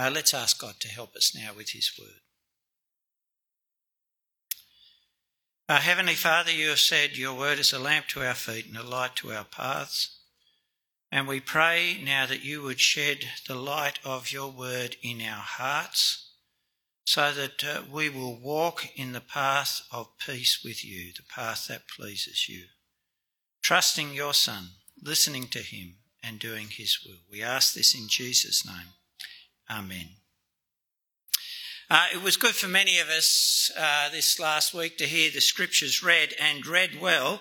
Uh, let's ask God to help us now with His word. Our Heavenly Father, you have said your word is a lamp to our feet and a light to our paths. And we pray now that you would shed the light of your word in our hearts so that uh, we will walk in the path of peace with you, the path that pleases you, trusting your Son, listening to him, and doing his will. We ask this in Jesus' name. Amen. Uh, it was good for many of us uh, this last week to hear the scriptures read and read well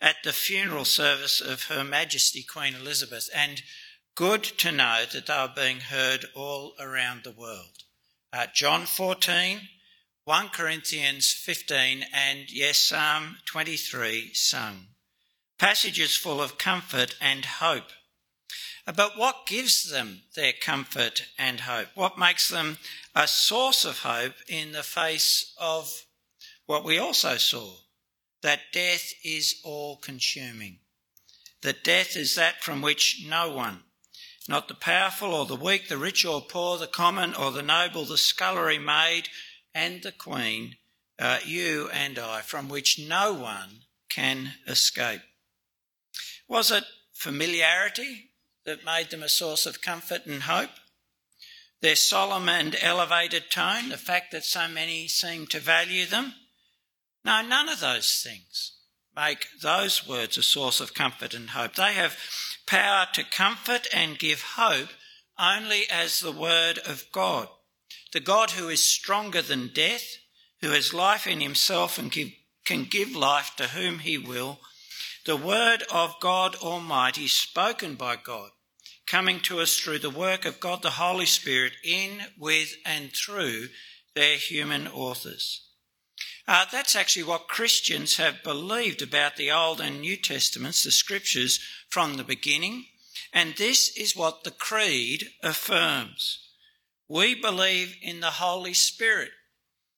at the funeral service of Her Majesty Queen Elizabeth, and good to know that they are being heard all around the world. Uh, John 14, 1 Corinthians 15, and yes, Psalm 23 sung. Passages full of comfort and hope. But what gives them their comfort and hope? What makes them a source of hope in the face of what we also saw? That death is all consuming. That death is that from which no one not the powerful or the weak, the rich or poor, the common or the noble, the scullery maid and the queen, uh, you and I, from which no one can escape. Was it familiarity that made them a source of comfort and hope? Their solemn and elevated tone, the fact that so many seem to value them? No, none of those things make those words a source of comfort and hope. They have power to comfort and give hope only as the Word of God. The God who is stronger than death, who has life in himself and can give life to whom he will. The Word of God Almighty, spoken by God, coming to us through the work of God the Holy Spirit in, with, and through their human authors. Uh, that's actually what Christians have believed about the Old and New Testaments, the scriptures from the beginning. And this is what the Creed affirms. We believe in the Holy Spirit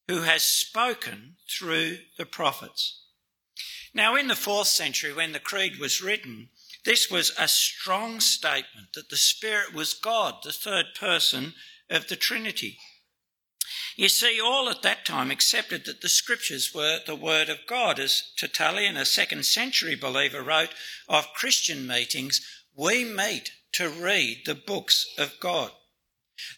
who has spoken through the prophets. Now, in the fourth century, when the Creed was written, this was a strong statement that the Spirit was God, the third person of the Trinity. You see, all at that time accepted that the scriptures were the word of God. As Tertullian, a second century believer, wrote of Christian meetings, we meet to read the books of God.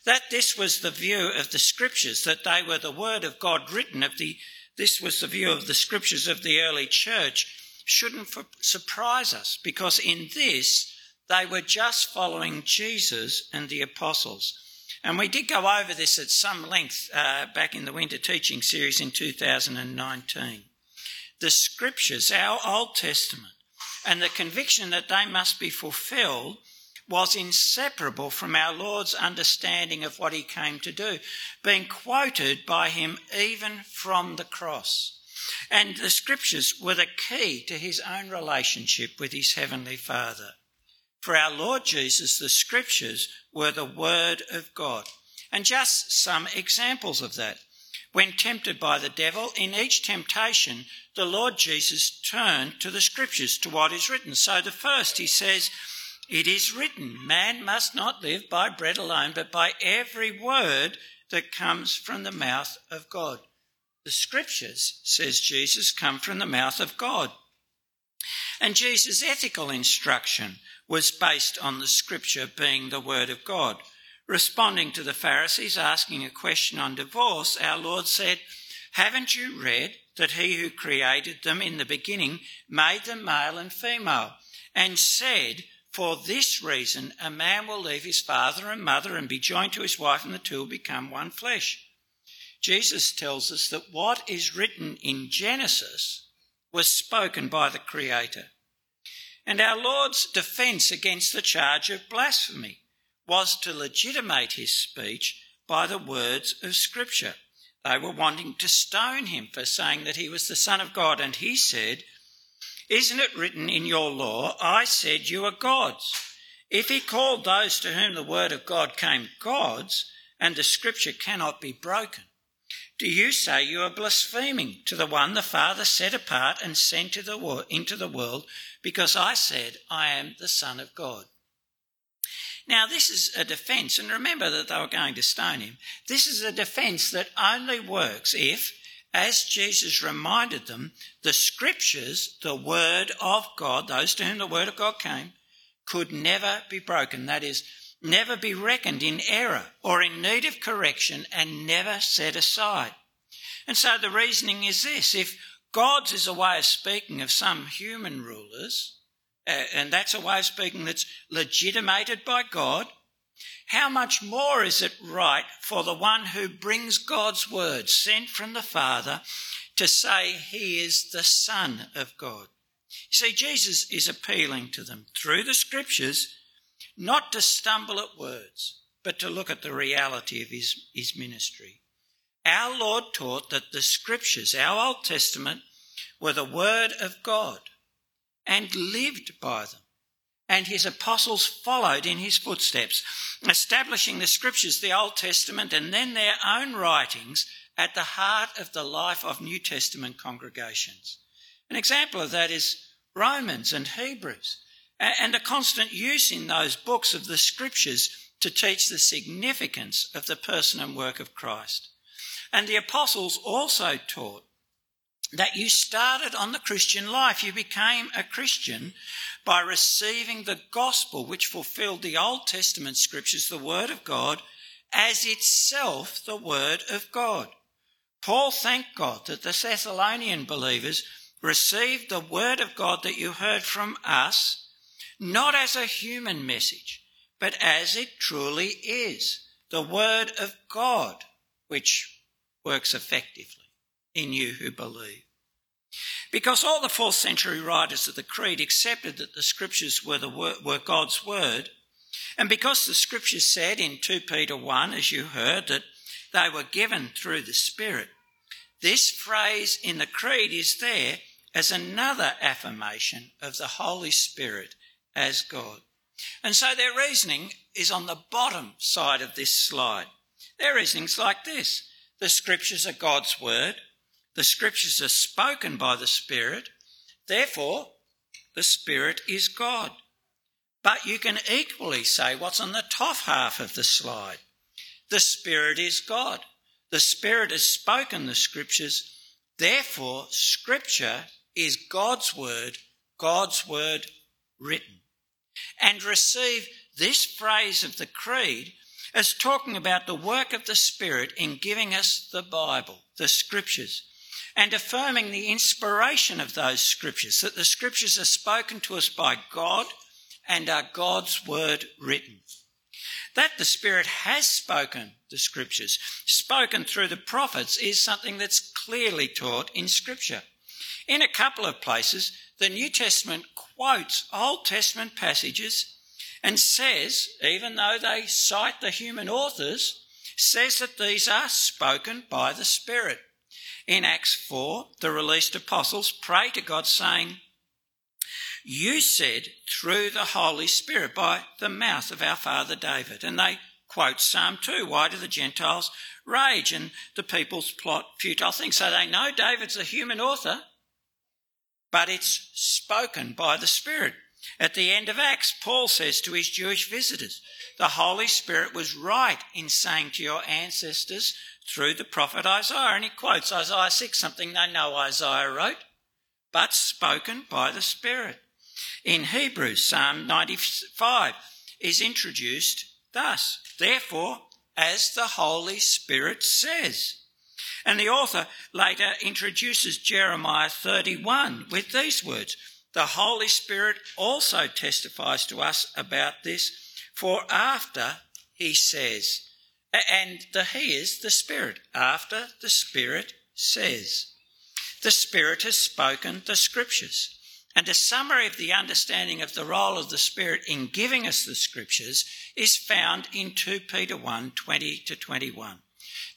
That this was the view of the scriptures, that they were the word of God written of the, this was the view of the scriptures of the early church, shouldn't surprise us because in this they were just following Jesus and the apostles. And we did go over this at some length uh, back in the winter teaching series in 2019. The scriptures, our Old Testament, and the conviction that they must be fulfilled was inseparable from our Lord's understanding of what he came to do, being quoted by him even from the cross. And the scriptures were the key to his own relationship with his heavenly Father. For our Lord Jesus, the scriptures were the word of God. And just some examples of that. When tempted by the devil, in each temptation, the Lord Jesus turned to the scriptures, to what is written. So the first, he says, It is written, man must not live by bread alone, but by every word that comes from the mouth of God. The scriptures, says Jesus, come from the mouth of God. And Jesus' ethical instruction was based on the scripture being the word of God. Responding to the Pharisees asking a question on divorce, our Lord said, Haven't you read that he who created them in the beginning made them male and female, and said, For this reason a man will leave his father and mother and be joined to his wife, and the two will become one flesh? Jesus tells us that what is written in Genesis was spoken by the Creator. And our Lord's defence against the charge of blasphemy was to legitimate his speech by the words of Scripture. They were wanting to stone him for saying that he was the Son of God, and he said, Isn't it written in your law, I said you are gods? If he called those to whom the word of God came gods, and the Scripture cannot be broken, do you say you are blaspheming to the one the Father set apart and sent to the, into the world because I said I am the Son of God? Now, this is a defence, and remember that they were going to stone him. This is a defence that only works if, as Jesus reminded them, the scriptures, the word of God, those to whom the word of God came, could never be broken. That is, never be reckoned in error or in need of correction and never set aside. And so the reasoning is this if God's is a way of speaking of some human rulers, uh, and that's a way of speaking that's legitimated by God, how much more is it right for the one who brings God's word sent from the Father to say he is the Son of God? You see, Jesus is appealing to them through the scriptures not to stumble at words, but to look at the reality of his, his ministry. Our Lord taught that the scriptures, our Old Testament, were the word of God and lived by them. And his apostles followed in his footsteps, establishing the scriptures, the Old Testament, and then their own writings at the heart of the life of New Testament congregations. An example of that is Romans and Hebrews, and a constant use in those books of the scriptures to teach the significance of the person and work of Christ. And the apostles also taught that you started on the Christian life. You became a Christian by receiving the gospel which fulfilled the Old Testament scriptures, the Word of God, as itself the Word of God. Paul thanked God that the Thessalonian believers received the Word of God that you heard from us, not as a human message, but as it truly is the Word of God, which works effectively in you who believe. Because all the fourth century writers of the Creed accepted that the scriptures were, the, were God's word, and because the scriptures said in 2 Peter 1, as you heard, that they were given through the Spirit, this phrase in the Creed is there as another affirmation of the Holy Spirit as God. And so their reasoning is on the bottom side of this slide. Their reasoning's like this the scriptures are God's word, the scriptures are spoken by the Spirit, therefore, the Spirit is God. But you can equally say what's on the top half of the slide. The Spirit is God. The Spirit has spoken the scriptures. Therefore, scripture is God's word, God's word written. And receive this phrase of the Creed as talking about the work of the Spirit in giving us the Bible, the scriptures and affirming the inspiration of those scriptures, that the scriptures are spoken to us by God and are God's word written. That the Spirit has spoken the scriptures, spoken through the prophets, is something that's clearly taught in scripture. In a couple of places, the New Testament quotes Old Testament passages and says, even though they cite the human authors, says that these are spoken by the Spirit. In Acts 4, the released apostles pray to God saying, You said through the Holy Spirit by the mouth of our father David. And they quote Psalm 2 Why do the Gentiles rage and the peoples plot futile things? So they know David's a human author, but it's spoken by the Spirit. At the end of Acts, Paul says to his Jewish visitors, The Holy Spirit was right in saying to your ancestors, through the prophet Isaiah. And he quotes Isaiah 6, something they know Isaiah wrote, but spoken by the Spirit. In Hebrews, Psalm 95 is introduced thus Therefore, as the Holy Spirit says. And the author later introduces Jeremiah 31 with these words The Holy Spirit also testifies to us about this, for after he says, and the He is the Spirit, after the Spirit says. The Spirit has spoken the Scriptures. And a summary of the understanding of the role of the Spirit in giving us the Scriptures is found in 2 Peter 1 20 to 21.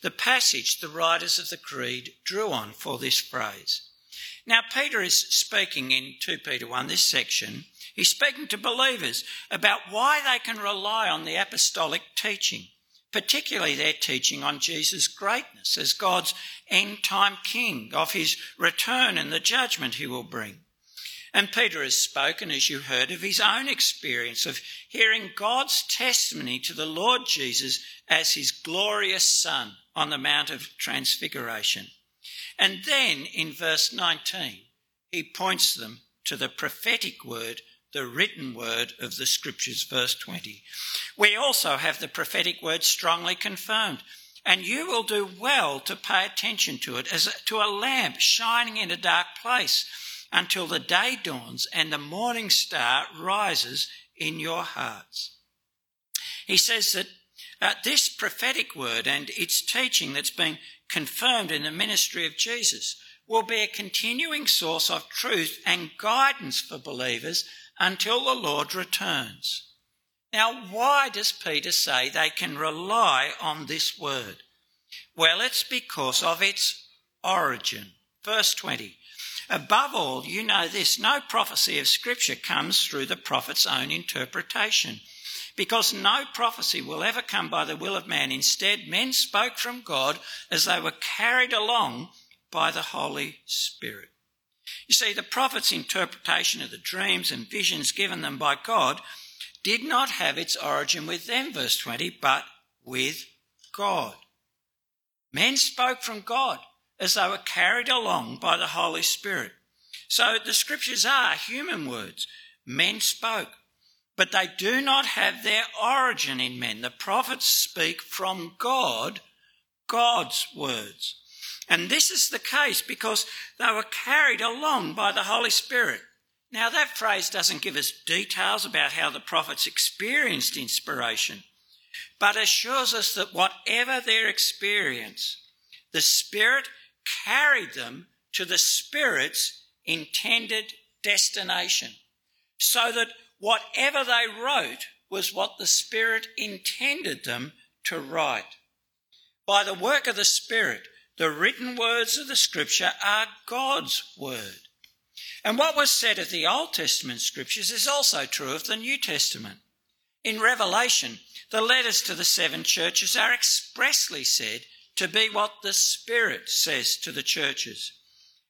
The passage the writers of the Creed drew on for this phrase. Now, Peter is speaking in 2 Peter 1, this section, he's speaking to believers about why they can rely on the apostolic teaching particularly their teaching on Jesus' greatness as God's end time king, of his return and the judgment he will bring. And Peter has spoken, as you heard, of his own experience of hearing God's testimony to the Lord Jesus as his glorious Son on the Mount of Transfiguration. And then in verse 19, he points them to the prophetic word, the written word of the scriptures, verse 20. We also have the prophetic word strongly confirmed. And you will do well to pay attention to it as to a lamp shining in a dark place until the day dawns and the morning star rises in your hearts. He says that uh, this prophetic word and its teaching that's been confirmed in the ministry of Jesus will be a continuing source of truth and guidance for believers until the Lord returns. Now, why does Peter say they can rely on this word? Well, it's because of its origin. Verse 20 Above all, you know this no prophecy of Scripture comes through the prophet's own interpretation, because no prophecy will ever come by the will of man. Instead, men spoke from God as they were carried along by the Holy Spirit. You see, the prophet's interpretation of the dreams and visions given them by God did not have its origin with them, verse 20, but with God. Men spoke from God as they were carried along by the Holy Spirit. So the scriptures are human words. Men spoke, but they do not have their origin in men. The prophets speak from God, God's words. And this is the case because they were carried along by the Holy Spirit. Now, that phrase doesn't give us details about how the prophets experienced inspiration, but assures us that whatever their experience, the Spirit carried them to the Spirit's intended destination, so that whatever they wrote was what the Spirit intended them to write. By the work of the Spirit, the written words of the Scripture are God's word. And what was said of the Old Testament Scriptures is also true of the New Testament. In Revelation, the letters to the seven churches are expressly said to be what the Spirit says to the churches.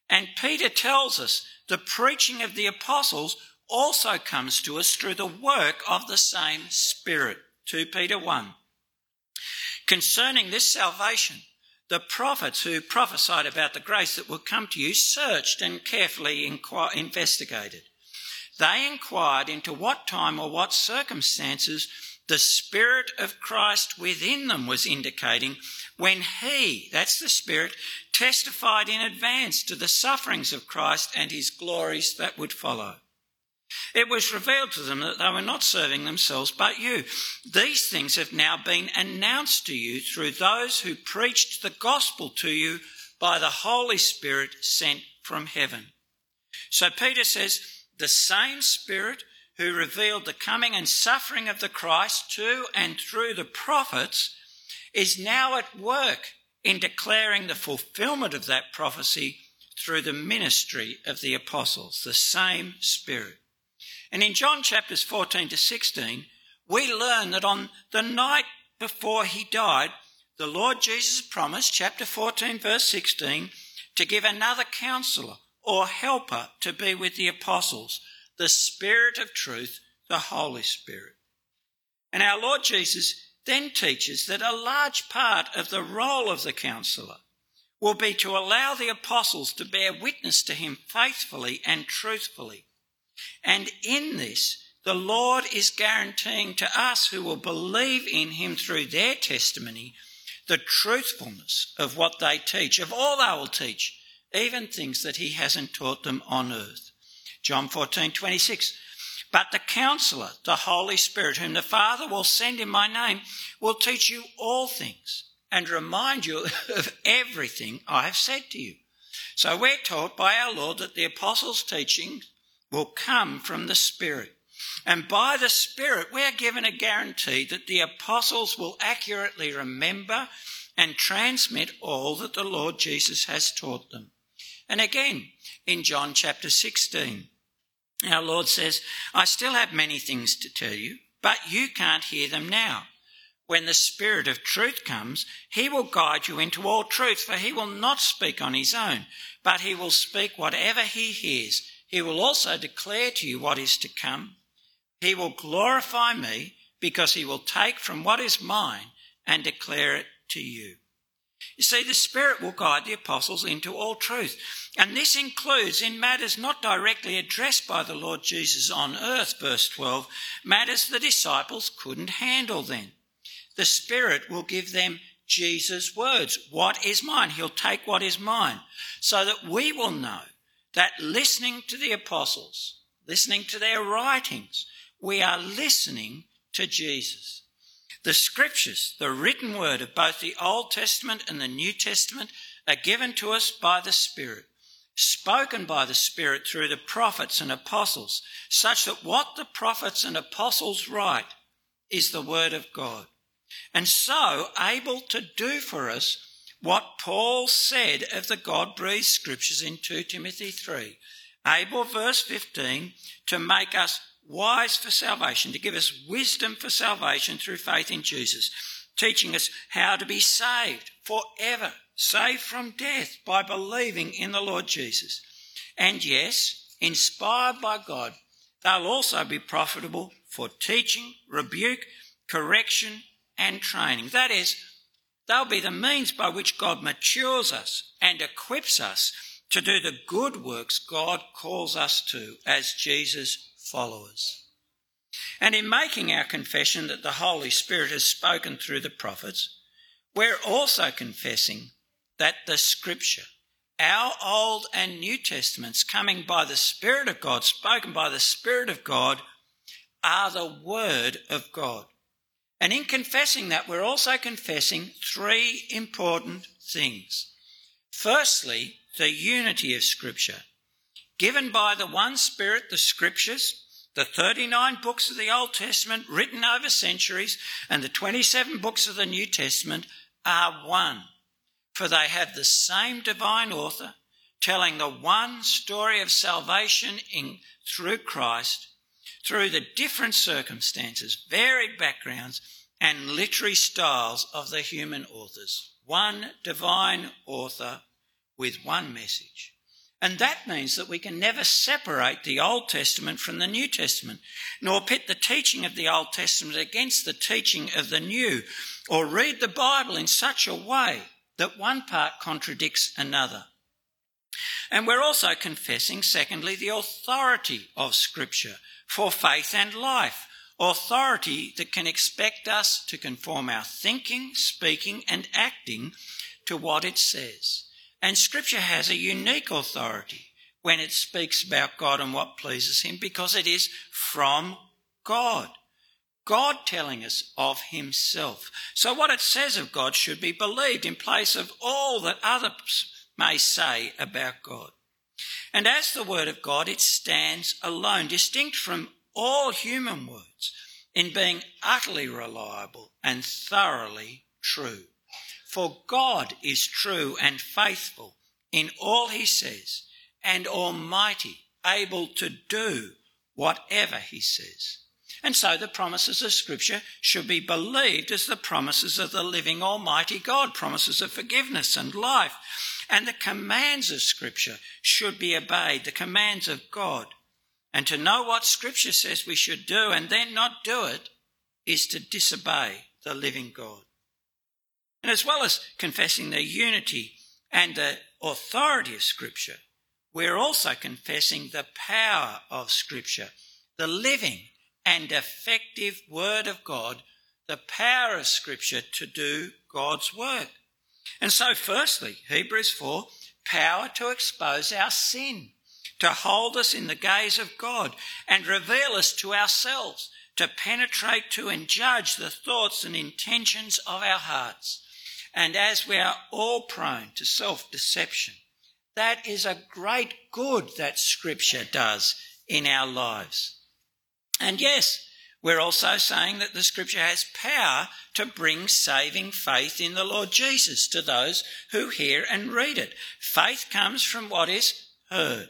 And Peter tells us the preaching of the apostles also comes to us through the work of the same Spirit. 2 Peter 1. Concerning this salvation, the prophets who prophesied about the grace that would come to you searched and carefully inquir- investigated. They inquired into what time or what circumstances the Spirit of Christ within them was indicating when He, that's the Spirit, testified in advance to the sufferings of Christ and His glories that would follow. It was revealed to them that they were not serving themselves but you. These things have now been announced to you through those who preached the gospel to you by the Holy Spirit sent from heaven. So Peter says, the same Spirit who revealed the coming and suffering of the Christ to and through the prophets is now at work in declaring the fulfillment of that prophecy through the ministry of the apostles, the same Spirit. And in John chapters 14 to 16, we learn that on the night before he died, the Lord Jesus promised, chapter 14, verse 16, to give another counselor or helper to be with the apostles the Spirit of truth, the Holy Spirit. And our Lord Jesus then teaches that a large part of the role of the counselor will be to allow the apostles to bear witness to him faithfully and truthfully. And in this, the Lord is guaranteeing to us who will believe in him through their testimony the truthfulness of what they teach, of all they will teach, even things that he hasn't taught them on earth. John 14, 26. But the counselor, the Holy Spirit, whom the Father will send in my name, will teach you all things and remind you of everything I have said to you. So we're taught by our Lord that the apostles' teaching will come from the Spirit. And by the Spirit, we are given a guarantee that the apostles will accurately remember and transmit all that the Lord Jesus has taught them. And again, in John chapter 16, our Lord says, I still have many things to tell you, but you can't hear them now. When the Spirit of truth comes, he will guide you into all truth, for he will not speak on his own, but he will speak whatever he hears, he will also declare to you what is to come. He will glorify me because he will take from what is mine and declare it to you. You see, the Spirit will guide the apostles into all truth. And this includes in matters not directly addressed by the Lord Jesus on earth, verse 12, matters the disciples couldn't handle then. The Spirit will give them Jesus' words. What is mine? He'll take what is mine so that we will know that listening to the apostles, listening to their writings, we are listening to Jesus. The scriptures, the written word of both the Old Testament and the New Testament, are given to us by the Spirit, spoken by the Spirit through the prophets and apostles, such that what the prophets and apostles write is the word of God. And so able to do for us what Paul said of the God breathed scriptures in 2 Timothy 3. Able, verse 15, to make us wise for salvation, to give us wisdom for salvation through faith in Jesus, teaching us how to be saved forever, saved from death by believing in the Lord Jesus. And yes, inspired by God, they'll also be profitable for teaching, rebuke, correction, and training. That is, they'll be the means by which God matures us and equips us to do the good works God calls us to as Jesus followers. And in making our confession that the Holy Spirit has spoken through the prophets, we're also confessing that the Scripture, our Old and New Testaments, coming by the Spirit of God, spoken by the Spirit of God, are the Word of God. And in confessing that, we're also confessing three important things. Firstly, the unity of Scripture. Given by the one Spirit, the Scriptures, the 39 books of the Old Testament written over centuries, and the 27 books of the New Testament are one. For they have the same divine author, telling the one story of salvation in, through Christ, through the different circumstances, varied backgrounds, and literary styles of the human authors. One divine author with one message. And that means that we can never separate the Old Testament from the New Testament, nor pit the teaching of the Old Testament against the teaching of the New, or read the Bible in such a way that one part contradicts another. And we're also confessing, secondly, the authority of Scripture for faith and life. Authority that can expect us to conform our thinking, speaking, and acting to what it says. And Scripture has a unique authority when it speaks about God and what pleases Him because it is from God. God telling us of Himself. So what it says of God should be believed in place of all that others may say about God. And as the Word of God, it stands alone, distinct from all human words, in being utterly reliable and thoroughly true. For God is true and faithful in all he says, and almighty, able to do whatever he says. And so the promises of Scripture should be believed as the promises of the living Almighty God, promises of forgiveness and life. And the commands of Scripture should be obeyed, the commands of God. And to know what Scripture says we should do and then not do it is to disobey the living God. And as well as confessing the unity and the authority of Scripture, we're also confessing the power of Scripture, the living and effective Word of God, the power of Scripture to do God's work. And so, firstly, Hebrews 4 power to expose our sin, to hold us in the gaze of God and reveal us to ourselves, to penetrate to and judge the thoughts and intentions of our hearts. And as we are all prone to self deception, that is a great good that Scripture does in our lives. And yes, we're also saying that the Scripture has power to bring saving faith in the Lord Jesus to those who hear and read it. Faith comes from what is heard.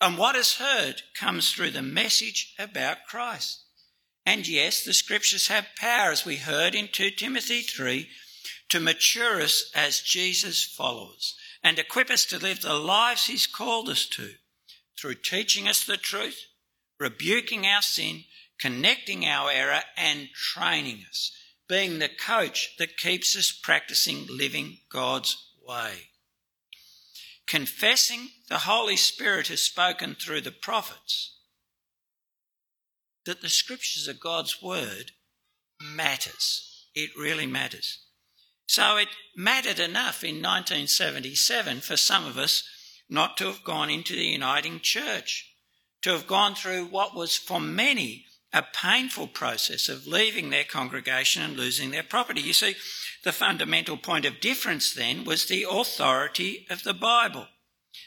And what is heard comes through the message about Christ. And yes, the Scriptures have power, as we heard in 2 Timothy 3 to mature us as Jesus followers and equip us to live the lives He's called us to through teaching us the truth, rebuking our sin, connecting our error, and training us, being the coach that keeps us practicing living God's way. Confessing the Holy Spirit has spoken through the prophets that the scriptures are God's word matters. It really matters. So it mattered enough in 1977 for some of us not to have gone into the uniting church, to have gone through what was for many a painful process of leaving their congregation and losing their property. You see, the fundamental point of difference then was the authority of the Bible,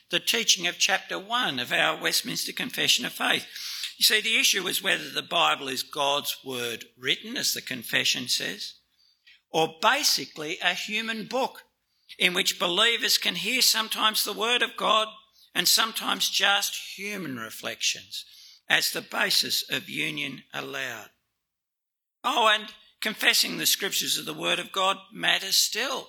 the teaching of chapter 1 of our Westminster Confession of Faith. You see, the issue was whether the Bible is God's word written, as the confession says, or basically a human book in which believers can hear sometimes the word of God and sometimes just human reflections as the basis of union allowed. Oh, and confessing the scriptures of the word of God matters still,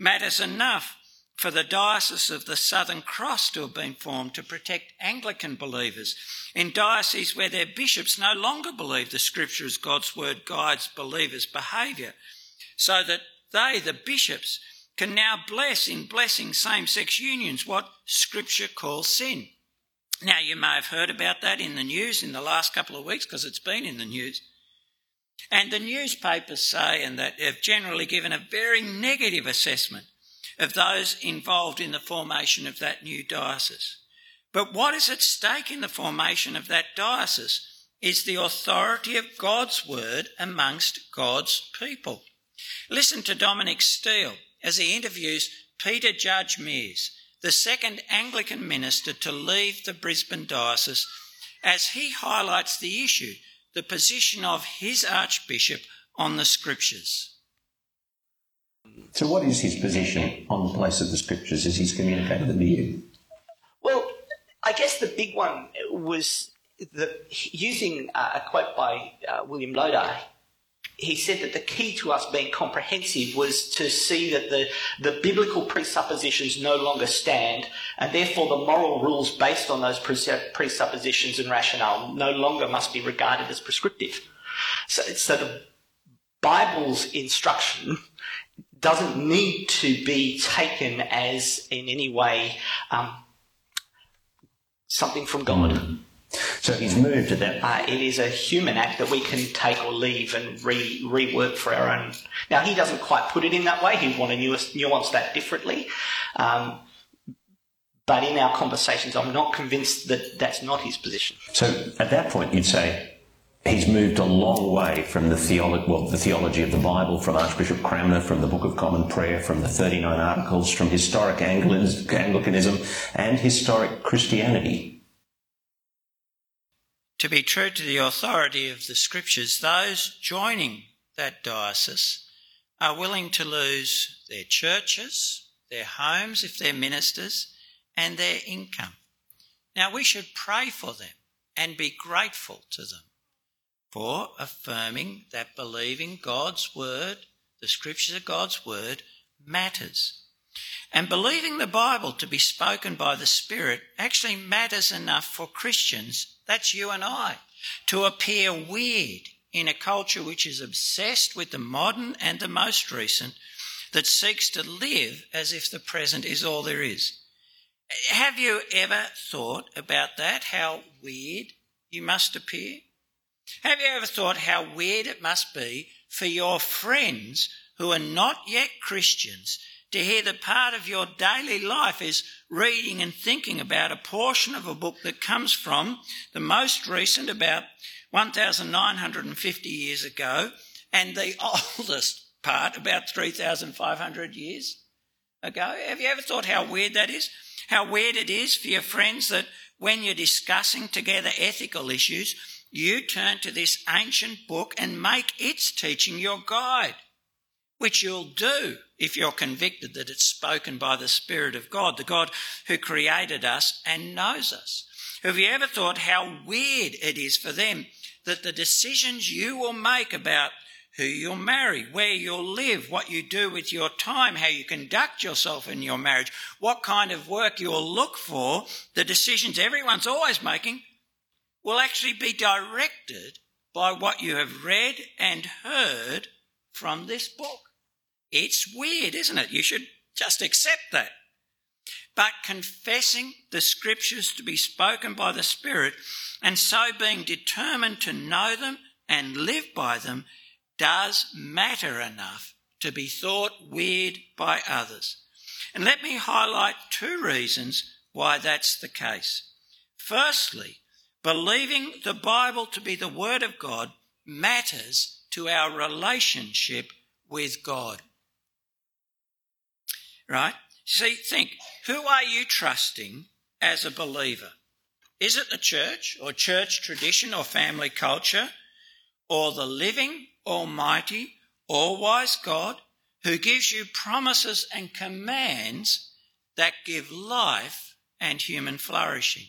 matters enough for the Diocese of the Southern Cross to have been formed to protect Anglican believers in dioceses where their bishops no longer believe the Scripture as God's Word guides believers' behaviour, so that they, the bishops, can now bless in blessing same sex unions what Scripture calls sin. Now, you may have heard about that in the news in the last couple of weeks because it's been in the news. And the newspapers say, and that have generally given a very negative assessment of those involved in the formation of that new diocese. But what is at stake in the formation of that diocese is the authority of God's word amongst God's people. Listen to Dominic Steele as he interviews Peter Judge Mears, the second Anglican minister to leave the Brisbane diocese, as he highlights the issue, the position of his archbishop on the scriptures. So, what is his position on the place of the scriptures as he's communicated them to you? Well, I guess the big one was the, using uh, a quote by uh, William Loader. He said that the key to us being comprehensive was to see that the, the biblical presuppositions no longer stand, and therefore the moral rules based on those presuppositions and rationale no longer must be regarded as prescriptive. So, so the Bible's instruction doesn't need to be taken as in any way um, something from God. So he's moved to that. Uh, it is a human act that we can take or leave and re- rework for our own. Now, he doesn't quite put it in that way. He'd want to nuance, that differently. Um, but in our conversations, I'm not convinced that that's not his position. So at that point, you'd say he's moved a long way from the theology, well, the theology of the Bible, from Archbishop Cranmer, from the Book of Common Prayer, from the 39 Articles, from historic Anglicanism and historic Christianity. To be true to the authority of the Scriptures, those joining that diocese are willing to lose their churches, their homes if they're ministers, and their income. Now, we should pray for them and be grateful to them for affirming that believing God's word, the scriptures of God's word, matters. And believing the Bible to be spoken by the Spirit actually matters enough for Christians, that's you and I, to appear weird in a culture which is obsessed with the modern and the most recent, that seeks to live as if the present is all there is. Have you ever thought about that? How weird you must appear? Have you ever thought how weird it must be for your friends who are not yet Christians to hear that part of your daily life is reading and thinking about a portion of a book that comes from the most recent, about 1,950 years ago, and the oldest part, about 3,500 years ago? Have you ever thought how weird that is? How weird it is for your friends that when you're discussing together ethical issues, you turn to this ancient book and make its teaching your guide, which you'll do if you're convicted that it's spoken by the Spirit of God, the God who created us and knows us. Have you ever thought how weird it is for them that the decisions you will make about who you'll marry, where you'll live, what you do with your time, how you conduct yourself in your marriage, what kind of work you'll look for, the decisions everyone's always making will actually be directed by what you have read and heard from this book. It's weird, isn't it? You should just accept that. But confessing the scriptures to be spoken by the Spirit and so being determined to know them and live by them does matter enough to be thought weird by others. And let me highlight two reasons why that's the case. Firstly, believing the Bible to be the Word of God matters to our relationship with God. Right? See, think, who are you trusting as a believer? Is it the church or church tradition or family culture or the living Almighty, all wise God who gives you promises and commands that give life and human flourishing.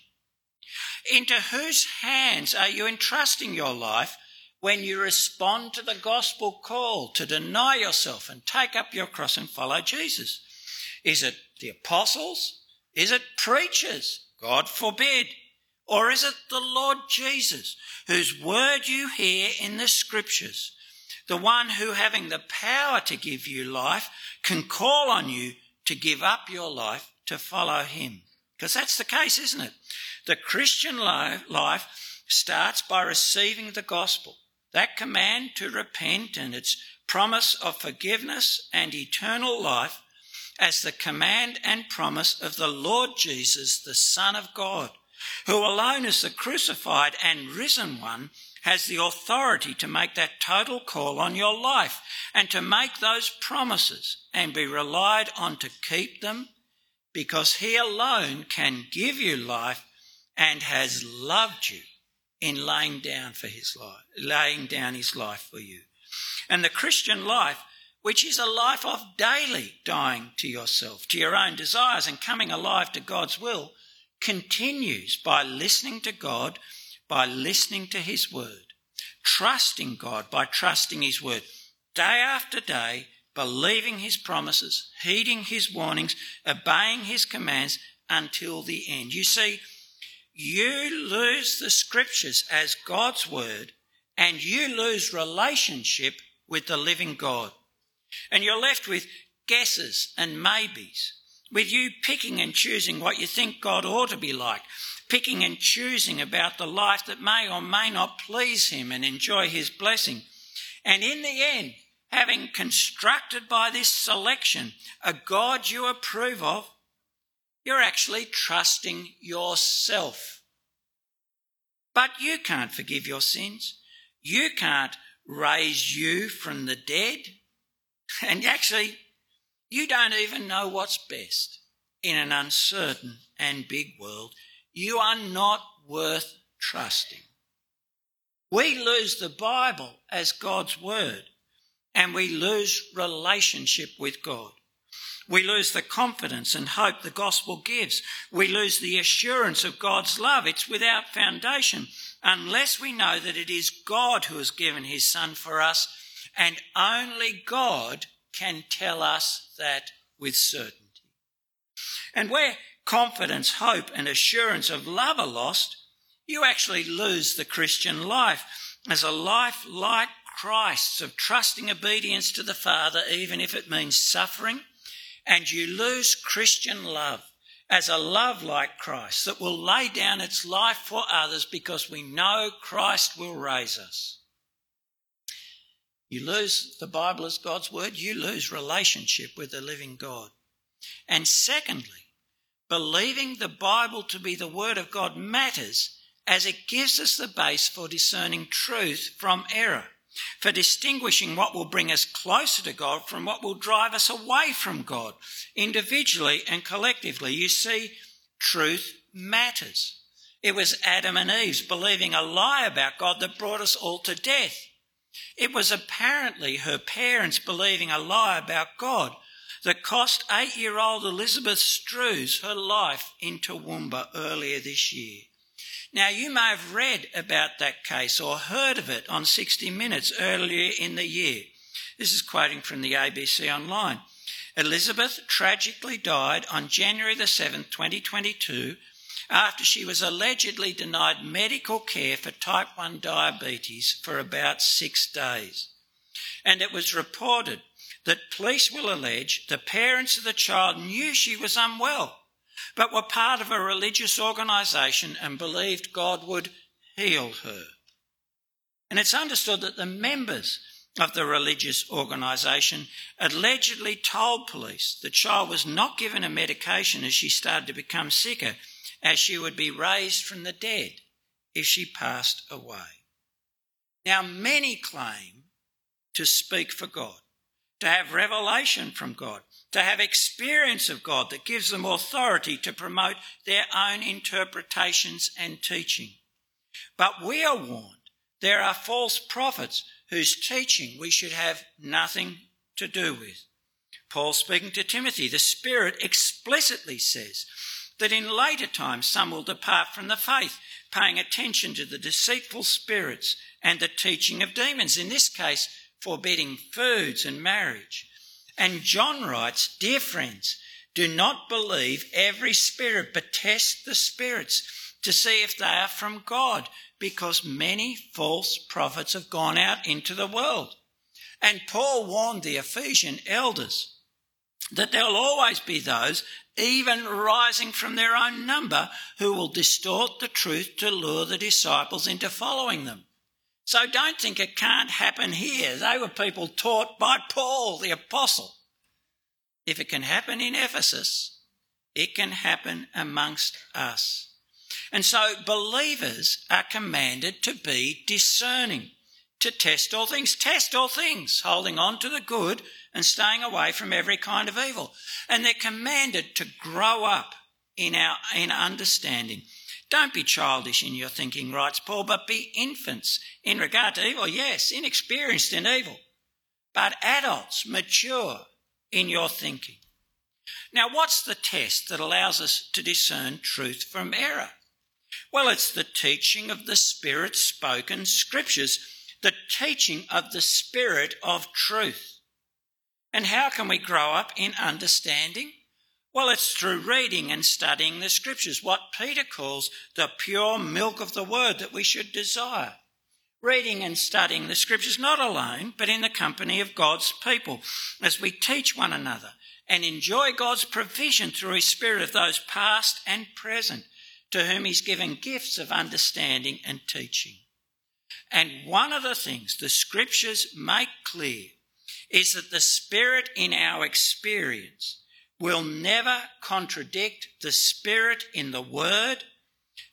Into whose hands are you entrusting your life when you respond to the gospel call to deny yourself and take up your cross and follow Jesus? Is it the apostles? Is it preachers? God forbid. Or is it the Lord Jesus, whose word you hear in the scriptures? the one who, having the power to give you life, can call on you to give up your life to follow him. Because that's the case, isn't it? The Christian life starts by receiving the gospel, that command to repent and its promise of forgiveness and eternal life as the command and promise of the Lord Jesus, the Son of God, who alone is the crucified and risen one has the authority to make that total call on your life and to make those promises and be relied on to keep them because he alone can give you life and has loved you in laying down for his life, laying down his life for you. And the Christian life, which is a life of daily dying to yourself, to your own desires and coming alive to God's will, continues by listening to God by listening to His word, trusting God by trusting His word, day after day, believing His promises, heeding His warnings, obeying His commands until the end. You see, you lose the scriptures as God's word and you lose relationship with the living God. And you're left with guesses and maybes, with you picking and choosing what you think God ought to be like, picking and choosing about the life that may or may not please Him and enjoy His blessing. And in the end, having constructed by this selection a God you approve of, you're actually trusting yourself. But you can't forgive your sins. You can't raise you from the dead. And actually, you don't even know what's best in an uncertain and big world. You are not worth trusting. We lose the Bible as God's word and we lose relationship with God. We lose the confidence and hope the gospel gives. We lose the assurance of God's love. It's without foundation unless we know that it is God who has given his son for us and only God can tell us that with certainty. And where confidence, hope, and assurance of love are lost, you actually lose the Christian life as a life like Christ's of trusting obedience to the Father, even if it means suffering, and you lose Christian love as a love like Christ that will lay down its life for others because we know Christ will raise us. You lose the Bible as God's word, you lose relationship with the living God. And secondly, believing the Bible to be the Word of God matters as it gives us the base for discerning truth from error, for distinguishing what will bring us closer to God from what will drive us away from God, individually and collectively. You see, truth matters. It was Adam and Eve's believing a lie about God that brought us all to death. It was apparently her parents believing a lie about God that cost eight year old Elizabeth Struhs her life in Toowoomba earlier this year. Now, you may have read about that case or heard of it on 60 Minutes earlier in the year. This is quoting from the ABC Online. Elizabeth tragically died on January the 7th, 2022, after she was allegedly denied medical care for type 1 diabetes for about six days. And it was reported that police will allege the parents of the child knew she was unwell, but were part of a religious organisation and believed God would heal her. And it's understood that the members of the religious organisation allegedly told police the child was not given a medication as she started to become sicker, as she would be raised from the dead if she passed away. Now, many claim to speak for God, to have revelation from God, to have experience of God that gives them authority to promote their own interpretations and teaching. But we are warned there are false prophets whose teaching we should have nothing to do with. Paul speaking to Timothy, the Spirit explicitly says that in later times some will depart from the faith, paying attention to the deceitful spirits and the teaching of demons, in this case, forbidding foods and marriage. And John writes, Dear friends, do not believe every spirit, but test the spirits to see if they are from God, because many false prophets have gone out into the world. And Paul warned the Ephesian elders that there will always be those, even rising from their own number, who will distort the truth to lure the disciples into following them. So don't think it can't happen here. They were people taught by Paul, the apostle. If it can happen in Ephesus, it can happen amongst us. And so believers are commanded to be discerning, to test all things. Test all things, holding on to the good and staying away from every kind of evil. And they're commanded to grow up in our in understanding. Don't be childish in your thinking, writes Paul, but be infants in regard to evil. Yes, inexperienced in evil, but adults, mature in your thinking. Now, what's the test that allows us to discern truth from error? Well, it's the teaching of the Spirit spoken scriptures, the teaching of the Spirit of truth. And how can we grow up in understanding? Well, it's through reading and studying the scriptures, what Peter calls the pure milk of the word that we should desire. Reading and studying the scriptures not alone, but in the company of God's people, as we teach one another and enjoy God's provision through His Spirit of those past and present to whom he's given gifts of understanding and teaching. And one of the things the scriptures make clear is that the Spirit in our experience will never contradict the Spirit in the Word,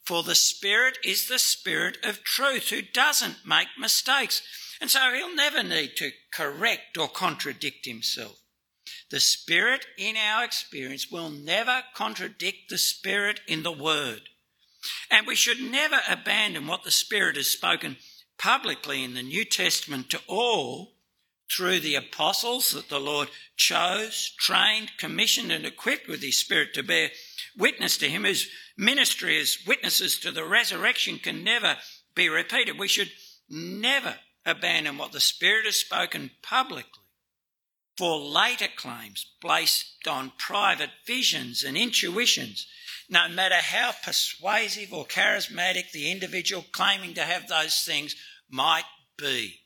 for the Spirit is the Spirit of truth who doesn't make mistakes. And so he'll never need to correct or contradict himself. The Spirit in our experience will never contradict the Spirit in the Word. And we should never abandon what the Spirit has spoken publicly in the New Testament to all through the apostles that the Lord chose, trained, commissioned, and equipped with His Spirit to bear witness to Him, whose ministry as witnesses to the resurrection can never be repeated. We should never abandon what the Spirit has spoken publicly for later claims based on private visions and intuitions no matter how persuasive or charismatic the individual claiming to have those things might be.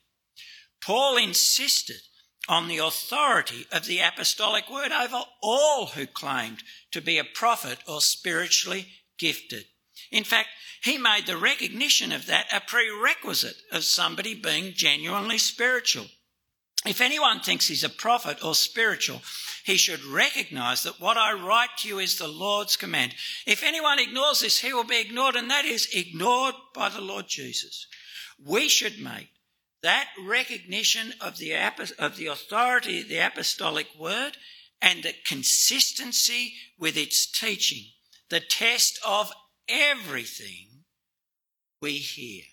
Paul insisted on the authority of the apostolic word over all who claimed to be a prophet or spiritually gifted. In fact, he made the recognition of that a prerequisite of somebody being genuinely spiritual. If anyone thinks he's a prophet or spiritual, he should recognize that what I write to you is the Lord's command. If anyone ignores this, he will be ignored, and that is ignored by the Lord Jesus. We should make that recognition of the, of the authority of the apostolic word and the consistency with its teaching the test of everything we hear.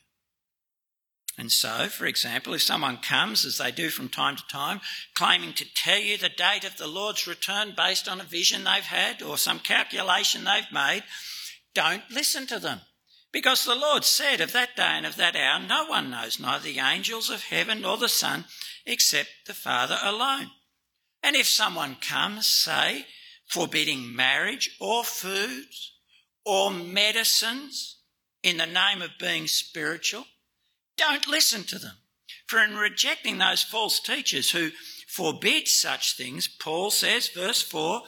And so, for example, if someone comes, as they do from time to time, claiming to tell you the date of the Lord's return based on a vision they've had or some calculation they've made, don't listen to them. Because the Lord said of that day and of that hour, no one knows, neither the angels of heaven nor the Son, except the Father alone. And if someone comes, say, forbidding marriage or foods or medicines in the name of being spiritual, don't listen to them. For in rejecting those false teachers who forbid such things, Paul says, verse 4,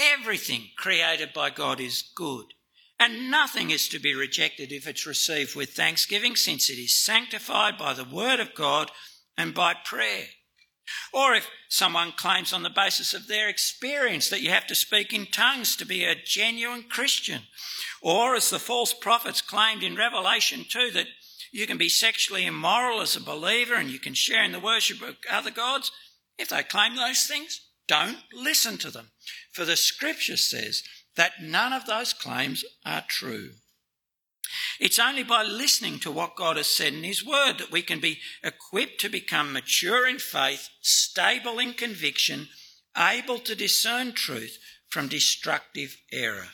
everything created by God is good. And nothing is to be rejected if it's received with thanksgiving, since it is sanctified by the word of God and by prayer. Or if someone claims on the basis of their experience that you have to speak in tongues to be a genuine Christian, or as the false prophets claimed in Revelation 2 that you can be sexually immoral as a believer and you can share in the worship of other gods, if they claim those things, don't listen to them. For the scripture says that none of those claims are true. It's only by listening to what God has said in His Word that we can be equipped to become mature in faith, stable in conviction, able to discern truth from destructive error.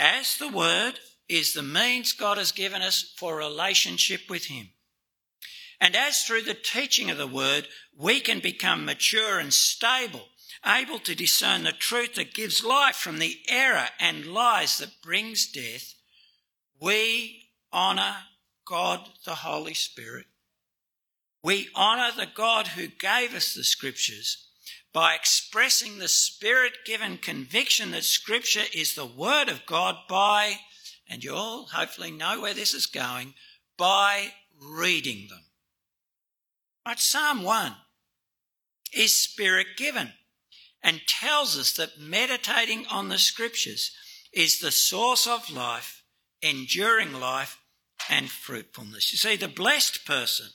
As the Word is the means God has given us for relationship with Him. And as through the teaching of the Word, we can become mature and stable, able to discern the truth that gives life from the error and lies that brings death, we honour God the Holy Spirit. We honour the God who gave us the Scriptures by expressing the Spirit given conviction that Scripture is the Word of God by, and you all hopefully know where this is going, by reading them. Right, Psalm 1 is Spirit given and tells us that meditating on the Scriptures is the source of life enduring life, and fruitfulness. You see, the blessed person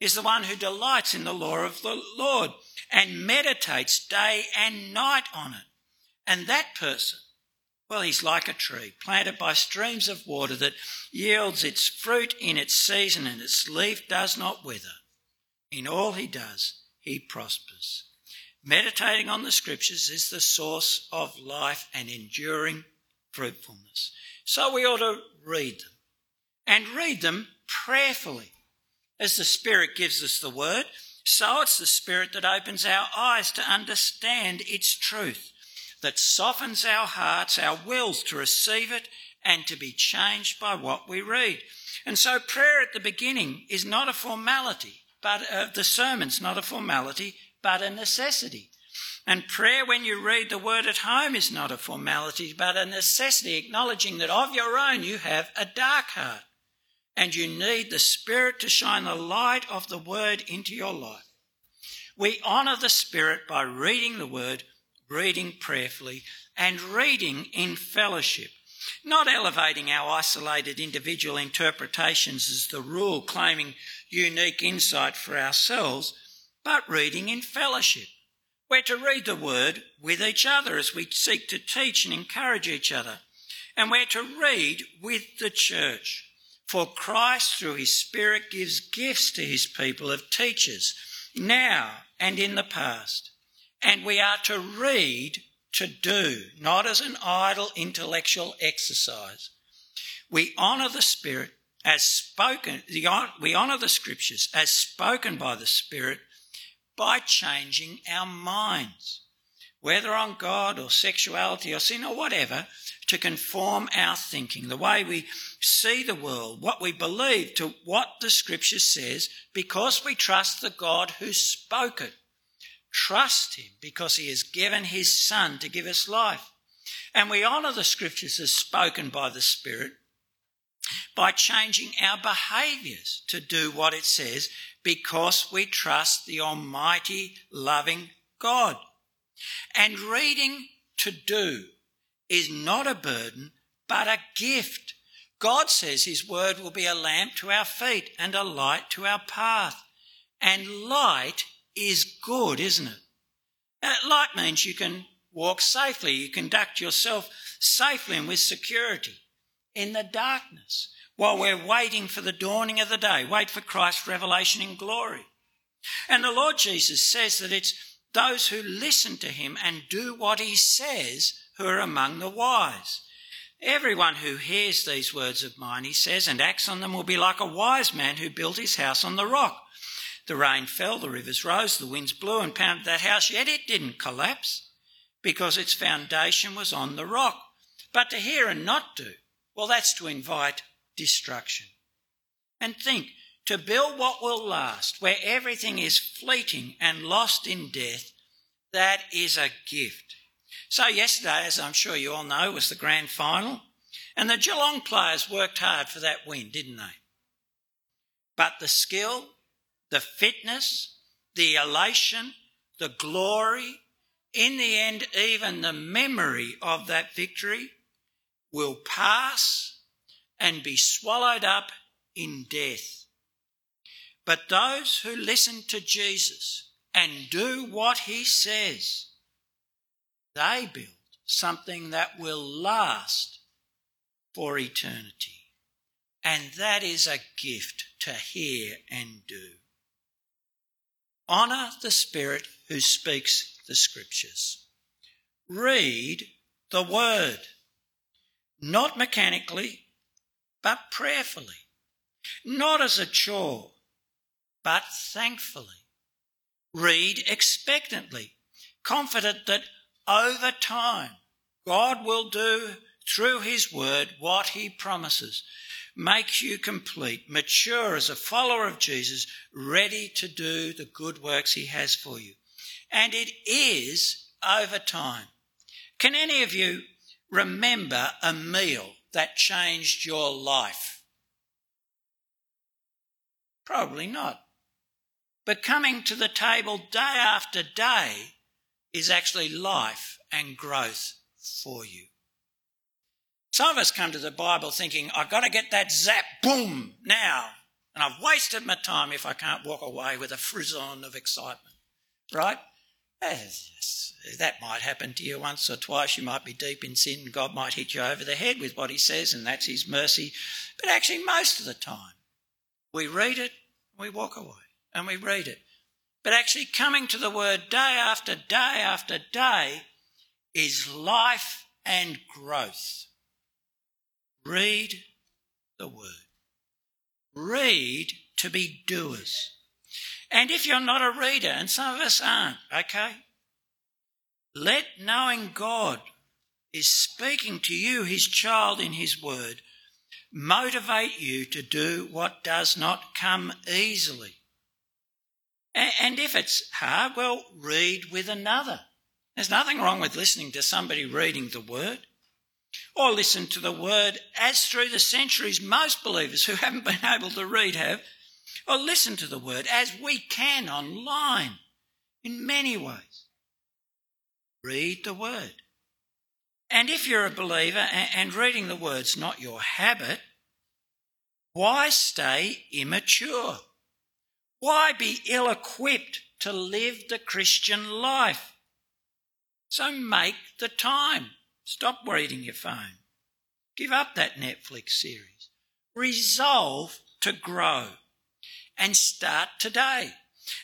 is the one who delights in the law of the Lord and meditates day and night on it. And that person, well, he's like a tree planted by streams of water that yields its fruit in its season and its leaf does not wither. In all he does, he prospers. Meditating on the scriptures is the source of life and enduring fruitfulness. So we ought to read them and read them prayerfully. As the Spirit gives us the word, so it's the Spirit that opens our eyes to understand its truth, that softens our hearts, our wills to receive it and to be changed by what we read. And so prayer at the beginning is not a formality, but uh, the sermon's not a formality, but a necessity. And prayer when you read the word at home is not a formality, but a necessity, acknowledging that of your own you have a dark heart and you need the Spirit to shine the light of the word into your life. We honour the Spirit by reading the word, reading prayerfully, and reading in fellowship. Not elevating our isolated individual interpretations as the rule, claiming unique insight for ourselves, but reading in fellowship we're to read the word with each other as we seek to teach and encourage each other. And we're to read with the church. For Christ, through his Spirit, gives gifts to his people of teachers now and in the past. And we are to read to do, not as an idle intellectual exercise. We honour the Spirit as spoken, we honour the Scriptures as spoken by the Spirit by changing our minds, whether on God or sexuality or sin or whatever, to conform our thinking, the way we see the world, what we believe to what the scripture says, because we trust the God who spoke it. Trust him because he has given his son to give us life. And we honour the scriptures as spoken by the Spirit by changing our behaviours to do what it says because we trust the Almighty, loving God. And reading to do is not a burden, but a gift. God says His word will be a lamp to our feet and a light to our path. And light is good, isn't it? Light means you can walk safely, you conduct yourself safely and with security in the darkness while we're waiting for the dawning of the day. Wait for Christ's revelation in glory. And the Lord Jesus says that it's those who listen to him and do what he says who are among the wise. Everyone who hears these words of mine, he says, and acts on them will be like a wise man who built his house on the rock. The rain fell, the rivers rose, the winds blew and pounded that house, yet it didn't collapse because its foundation was on the rock. But to hear and not do, well, that's to invite destruction. And think, to build what will last, where everything is fleeting and lost in death, that is a gift. So, yesterday, as I'm sure you all know, was the grand final, and the Geelong players worked hard for that win, didn't they? But the skill, the fitness, the elation, the glory, in the end, even the memory of that victory will pass and be swallowed up in death. But those who listen to Jesus and do what he says, they build something that will last for eternity. And that is a gift to hear and do. Honour the Spirit who speaks the Scriptures. Read the Word, not mechanically, but prayerfully, not as a chore, but thankfully. Read expectantly, confident that over time, God will do through His Word what He promises, makes you complete, mature as a follower of Jesus, ready to do the good works He has for you. And it is over time. Can any of you remember a meal that changed your life? Probably not. But coming to the table day after day is actually life and growth for you. Some of us come to the Bible thinking, I've got to get that zap, boom, now. And I've wasted my time if I can't walk away with a frisson of excitement. Right? That might happen to you once or twice. You might be deep in sin. God might hit you over the head with what He says, and that's His mercy. But actually, most of the time, we read it, we walk away, and we read it. But actually, coming to the word day after day after day is life and growth. Read the word. Read to be doers. And if you're not a reader, and some of us aren't, okay, let knowing God is speaking to you, his child, in his word, motivate you to do what does not come easily. And if it's hard, well, read with another. There's nothing wrong with listening to somebody reading the word. Or listen to the word as through the centuries most believers who haven't been able to read have. Or listen to the word as we can online in many ways. Read the word. And if you're a believer and reading the word's not your habit, why stay immature? Why be ill equipped to live the Christian life? So make the time. Stop reading your phone. Give up that Netflix series. Resolve to grow and start today.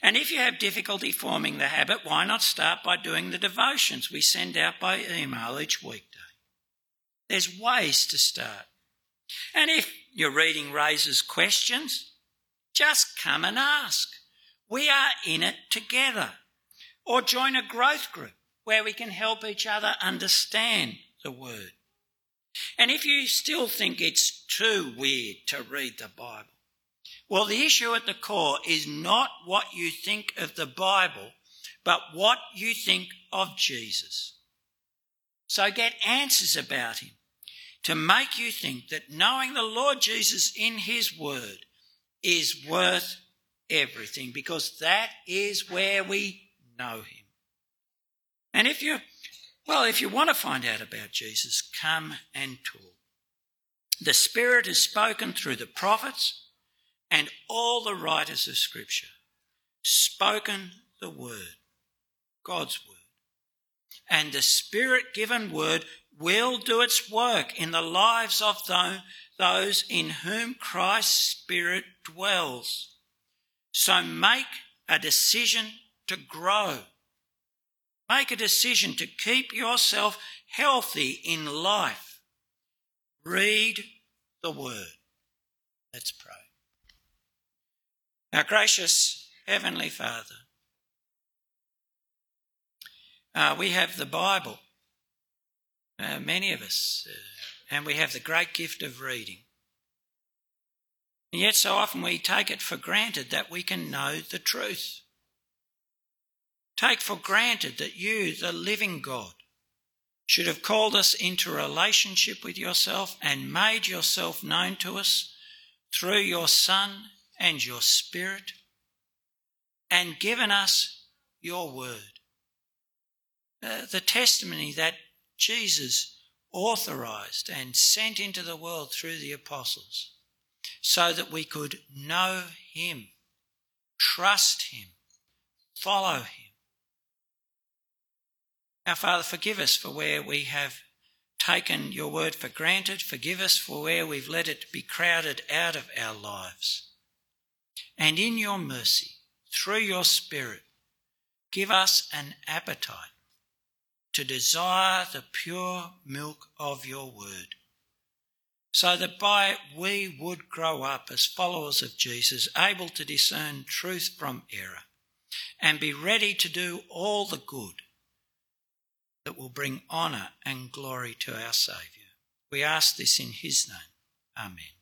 And if you have difficulty forming the habit, why not start by doing the devotions we send out by email each weekday? There's ways to start. And if your reading raises questions, just come and ask. We are in it together. Or join a growth group where we can help each other understand the word. And if you still think it's too weird to read the Bible, well, the issue at the core is not what you think of the Bible, but what you think of Jesus. So get answers about him to make you think that knowing the Lord Jesus in his word is worth everything because that is where we know him. And if you, well, if you want to find out about Jesus, come and talk. The Spirit has spoken through the prophets and all the writers of Scripture, spoken the Word, God's Word. And the Spirit given Word will do its work in the lives of those in whom Christ's Spirit dwells. So make a decision to grow. Make a decision to keep yourself healthy in life. Read the word. Let's pray. Our gracious Heavenly Father, uh, we have the Bible, uh, many of us, uh, and we have the great gift of reading. And yet, so often we take it for granted that we can know the truth. Take for granted that you, the living God, should have called us into relationship with yourself and made yourself known to us through your Son and your Spirit, and given us your word. Uh, the testimony that Jesus authorized and sent into the world through the apostles so that we could know him, trust him, follow him. Our Father, forgive us for where we have taken your word for granted. Forgive us for where we've let it be crowded out of our lives. And in your mercy, through your Spirit, give us an appetite to desire the pure milk of your word, so that by it we would grow up as followers of Jesus, able to discern truth from error, and be ready to do all the good that will bring honour and glory to our Saviour. We ask this in His name. Amen.